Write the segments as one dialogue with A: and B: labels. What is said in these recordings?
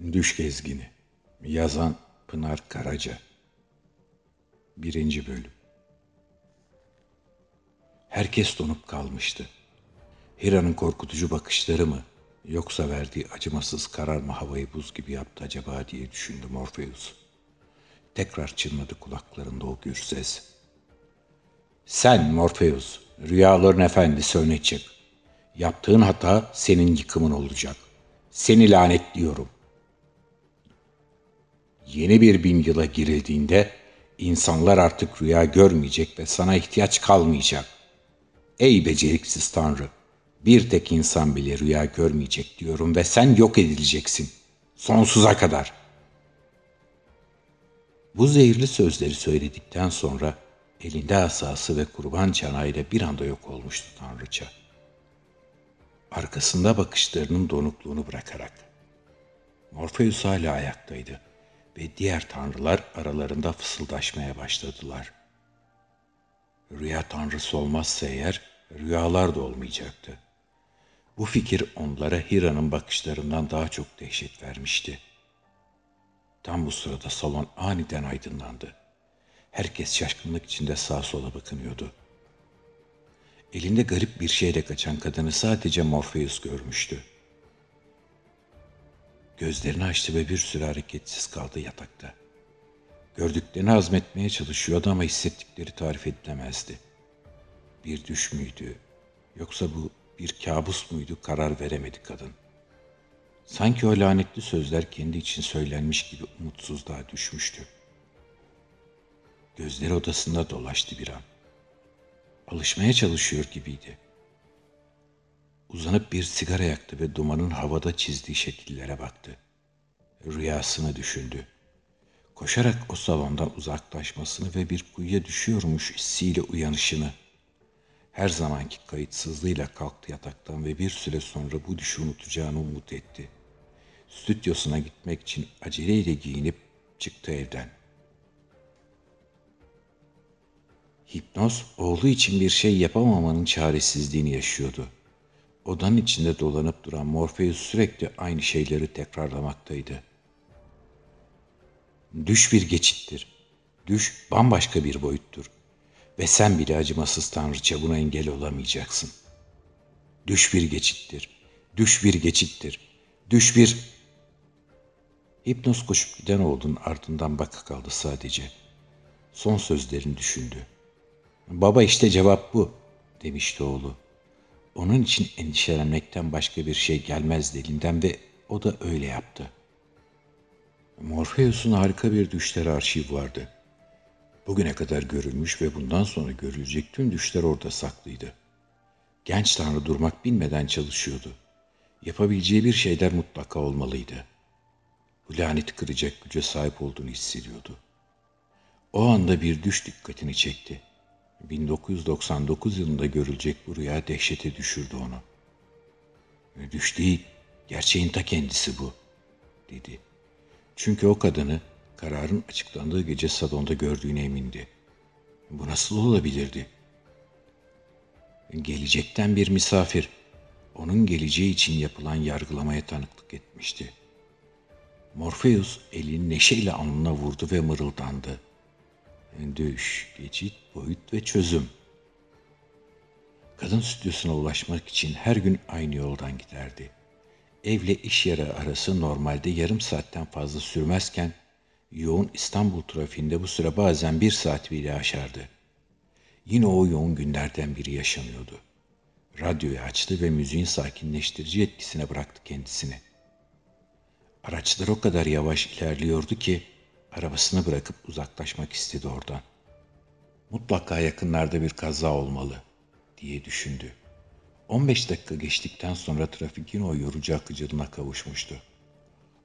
A: Düş Gezgini Yazan Pınar Karaca Birinci Bölüm Herkes donup kalmıştı. Hira'nın korkutucu bakışları mı, yoksa verdiği acımasız karar mı havayı buz gibi yaptı acaba diye düşündü Morpheus. Tekrar çınladı kulaklarında o gür ses. Sen Morpheus, rüyaların efendisi öne çık. Yaptığın hata senin yıkımın olacak. Seni lanetliyorum. Yeni bir bin yıla girildiğinde insanlar artık rüya görmeyecek ve sana ihtiyaç kalmayacak. Ey beceriksiz Tanrı! Bir tek insan bile rüya görmeyecek diyorum ve sen yok edileceksin. Sonsuza kadar. Bu zehirli sözleri söyledikten sonra elinde asası ve kurban çanağıyla bir anda yok olmuştu Tanrıça. Arkasında bakışlarının donukluğunu bırakarak. Morpheus hala ayaktaydı ve diğer tanrılar aralarında fısıldaşmaya başladılar. Rüya tanrısı olmazsa eğer rüyalar da olmayacaktı. Bu fikir onlara Hira'nın bakışlarından daha çok dehşet vermişti. Tam bu sırada salon aniden aydınlandı. Herkes şaşkınlık içinde sağa sola bakınıyordu. Elinde garip bir şeyle kaçan kadını sadece Morpheus görmüştü. Gözlerini açtı ve bir süre hareketsiz kaldı yatakta. Gördüklerini hazmetmeye çalışıyordu ama hissettikleri tarif edilemezdi. Bir düş müydü? Yoksa bu bir kabus muydu karar veremedi kadın. Sanki o lanetli sözler kendi için söylenmiş gibi umutsuzluğa düşmüştü. Gözleri odasında dolaştı bir an. Alışmaya çalışıyor gibiydi. Uzanıp bir sigara yaktı ve dumanın havada çizdiği şekillere baktı. Rüyasını düşündü. Koşarak o salondan uzaklaşmasını ve bir kuyuya düşüyormuş hissiyle uyanışını. Her zamanki kayıtsızlığıyla kalktı yataktan ve bir süre sonra bu düşü unutacağını umut etti. Stüdyosuna gitmek için aceleyle giyinip çıktı evden. Hipnoz oğlu için bir şey yapamamanın çaresizliğini yaşıyordu. Odanın içinde dolanıp duran Morpheus sürekli aynı şeyleri tekrarlamaktaydı. Düş bir geçittir. Düş bambaşka bir boyuttur. Ve sen bile acımasız tanrıça buna engel olamayacaksın. Düş bir geçittir. Düş bir geçittir. Düş bir... Hipnoz koşup giden oğlunun ardından baka kaldı sadece. Son sözlerini düşündü. Baba işte cevap bu demişti oğlu. Onun için endişelenmekten başka bir şey gelmez elinden ve o da öyle yaptı. Morpheus'un harika bir düşler arşiv vardı. Bugüne kadar görülmüş ve bundan sonra görülecek tüm düşler orada saklıydı. Genç tanrı durmak bilmeden çalışıyordu. Yapabileceği bir şeyler mutlaka olmalıydı. Bu laneti kıracak güce sahip olduğunu hissediyordu. O anda bir düş dikkatini çekti. 1999 yılında görülecek bu rüya dehşete düşürdü onu. Düş değil, gerçeğin ta kendisi bu, dedi. Çünkü o kadını kararın açıklandığı gece salonda gördüğüne emindi. Bu nasıl olabilirdi? Gelecekten bir misafir, onun geleceği için yapılan yargılamaya tanıklık etmişti. Morpheus elini neşeyle alnına vurdu ve mırıldandı. Düş, geçit, boyut ve çözüm. Kadın stüdyosuna ulaşmak için her gün aynı yoldan giderdi. Evle iş yeri arası normalde yarım saatten fazla sürmezken yoğun İstanbul trafiğinde bu süre bazen bir saat bile aşardı. Yine o yoğun günlerden biri yaşanıyordu. Radyoyu açtı ve müziğin sakinleştirici etkisine bıraktı kendisini. Araçlar o kadar yavaş ilerliyordu ki Arabasını bırakıp uzaklaşmak istedi oradan. Mutlaka yakınlarda bir kaza olmalı diye düşündü. 15 dakika geçtikten sonra trafik yine o yorucu akıcılığına kavuşmuştu.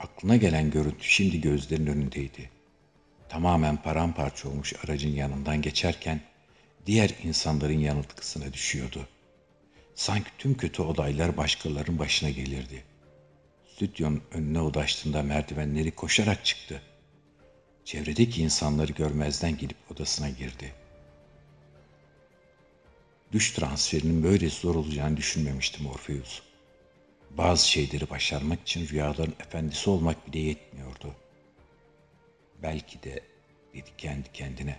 A: Aklına gelen görüntü şimdi gözlerinin önündeydi. Tamamen paramparça olmuş aracın yanından geçerken diğer insanların yanılgısına düşüyordu. Sanki tüm kötü olaylar başkalarının başına gelirdi. Stüdyonun önüne ulaştığında merdivenleri koşarak çıktı. Çevredeki insanları görmezden gelip odasına girdi. Düş transferinin böyle zor olacağını düşünmemişti Morpheus. Bazı şeyleri başarmak için rüyaların efendisi olmak bile yetmiyordu. Belki de dedi kendi kendine.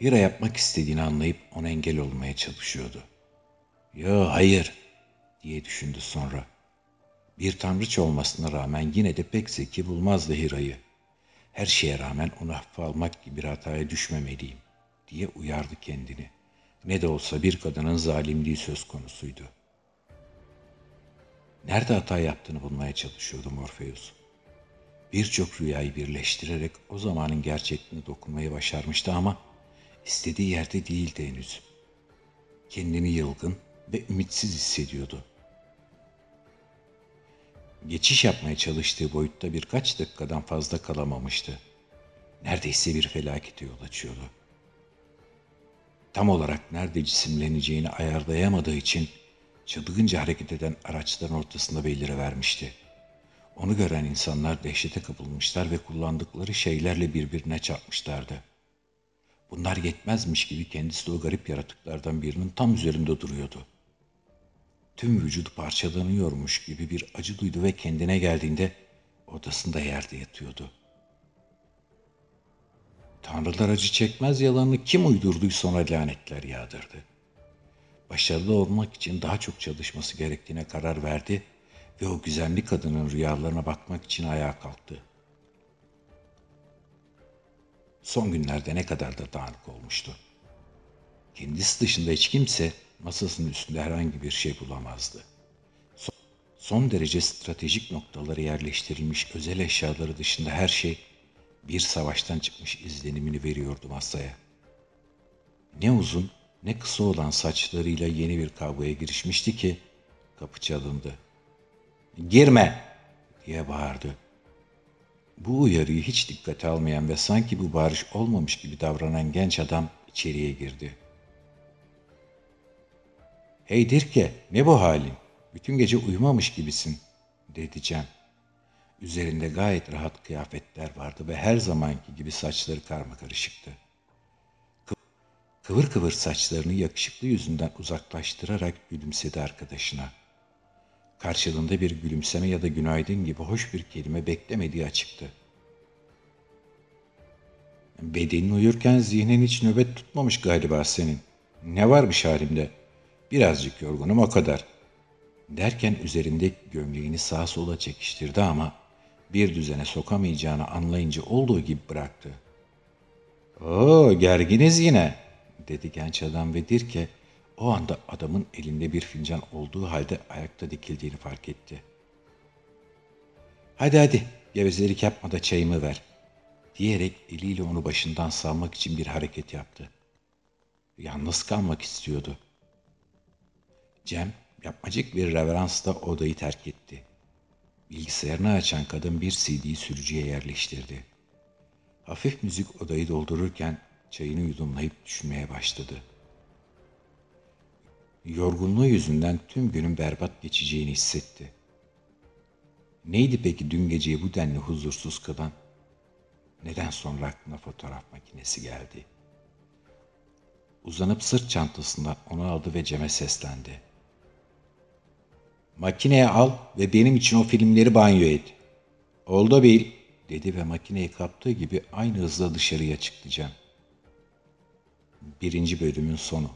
A: Hira yapmak istediğini anlayıp ona engel olmaya çalışıyordu. Yo hayır diye düşündü sonra. Bir tanrıç olmasına rağmen yine de pek zeki bulmazdı Hira'yı. Her şeye rağmen onu hafife almak gibi bir hataya düşmemeliyim diye uyardı kendini. Ne de olsa bir kadının zalimliği söz konusuydu. Nerede hata yaptığını bulmaya çalışıyordu Morpheus. Birçok rüyayı birleştirerek o zamanın gerçekliğine dokunmayı başarmıştı ama istediği yerde değildi henüz. Kendini yılgın ve ümitsiz hissediyordu. Geçiş yapmaya çalıştığı boyutta birkaç dakikadan fazla kalamamıştı. Neredeyse bir felakete yol açıyordu. Tam olarak nerede cisimleneceğini ayarlayamadığı için çılgınca hareket eden araçların ortasında belirivermişti. Onu gören insanlar dehşete kapılmışlar ve kullandıkları şeylerle birbirine çarpmışlardı. Bunlar yetmezmiş gibi kendisi de o garip yaratıklardan birinin tam üzerinde duruyordu. Tüm vücudu parçalanıyormuş gibi bir acı duydu ve kendine geldiğinde odasında yerde yatıyordu. Tanrılar acı çekmez yalanını kim uydurduysa ona lanetler yağdırdı. Başarılı olmak için daha çok çalışması gerektiğine karar verdi ve o güzelli kadının rüyalarına bakmak için ayağa kalktı. Son günlerde ne kadar da dağınık olmuştu. Kendisi dışında hiç kimse masasının üstünde herhangi bir şey bulamazdı. Son derece stratejik noktaları yerleştirilmiş özel eşyaları dışında her şey bir savaştan çıkmış izlenimini veriyordu masaya. Ne uzun ne kısa olan saçlarıyla yeni bir kavgaya girişmişti ki kapı çalındı. Girme diye bağırdı. Bu uyarıyı hiç dikkate almayan ve sanki bu bağırış olmamış gibi davranan genç adam içeriye girdi. Hey Dirke ne bu halin? Bütün gece uyumamış gibisin dedi Cem. Üzerinde gayet rahat kıyafetler vardı ve her zamanki gibi saçları karma karışıktı. Kıvır kıvır saçlarını yakışıklı yüzünden uzaklaştırarak gülümsedi arkadaşına. Karşılığında bir gülümseme ya da günaydın gibi hoş bir kelime beklemediği açıktı. Bedenin uyurken zihnin hiç nöbet tutmamış galiba senin. Ne varmış halimde? Birazcık yorgunum o kadar. Derken üzerindeki gömleğini sağa sola çekiştirdi ama bir düzene sokamayacağını anlayınca olduğu gibi bıraktı. Oo gerginiz yine dedi genç adam ve Dirke o anda adamın elinde bir fincan olduğu halde ayakta dikildiğini fark etti. Hadi hadi gevezelik yapma da çayımı ver diyerek eliyle onu başından salmak için bir hareket yaptı. Yalnız kalmak istiyordu. Cem yapmacık bir reveransla odayı terk etti. Bilgisayarını açan kadın bir CD'yi sürücüye yerleştirdi. Hafif müzik odayı doldururken çayını yudumlayıp düşünmeye başladı. Yorgunluğu yüzünden tüm günün berbat geçeceğini hissetti. Neydi peki dün geceyi bu denli huzursuz kılan? Neden sonra aklına fotoğraf makinesi geldi? Uzanıp sırt çantasından onu aldı ve Cem'e seslendi. Makineye al ve benim için o filmleri banyo et. Oldu bil, dedi ve makineyi kaptığı gibi aynı hızla dışarıya çıktı Cem. Birinci bölümün sonu.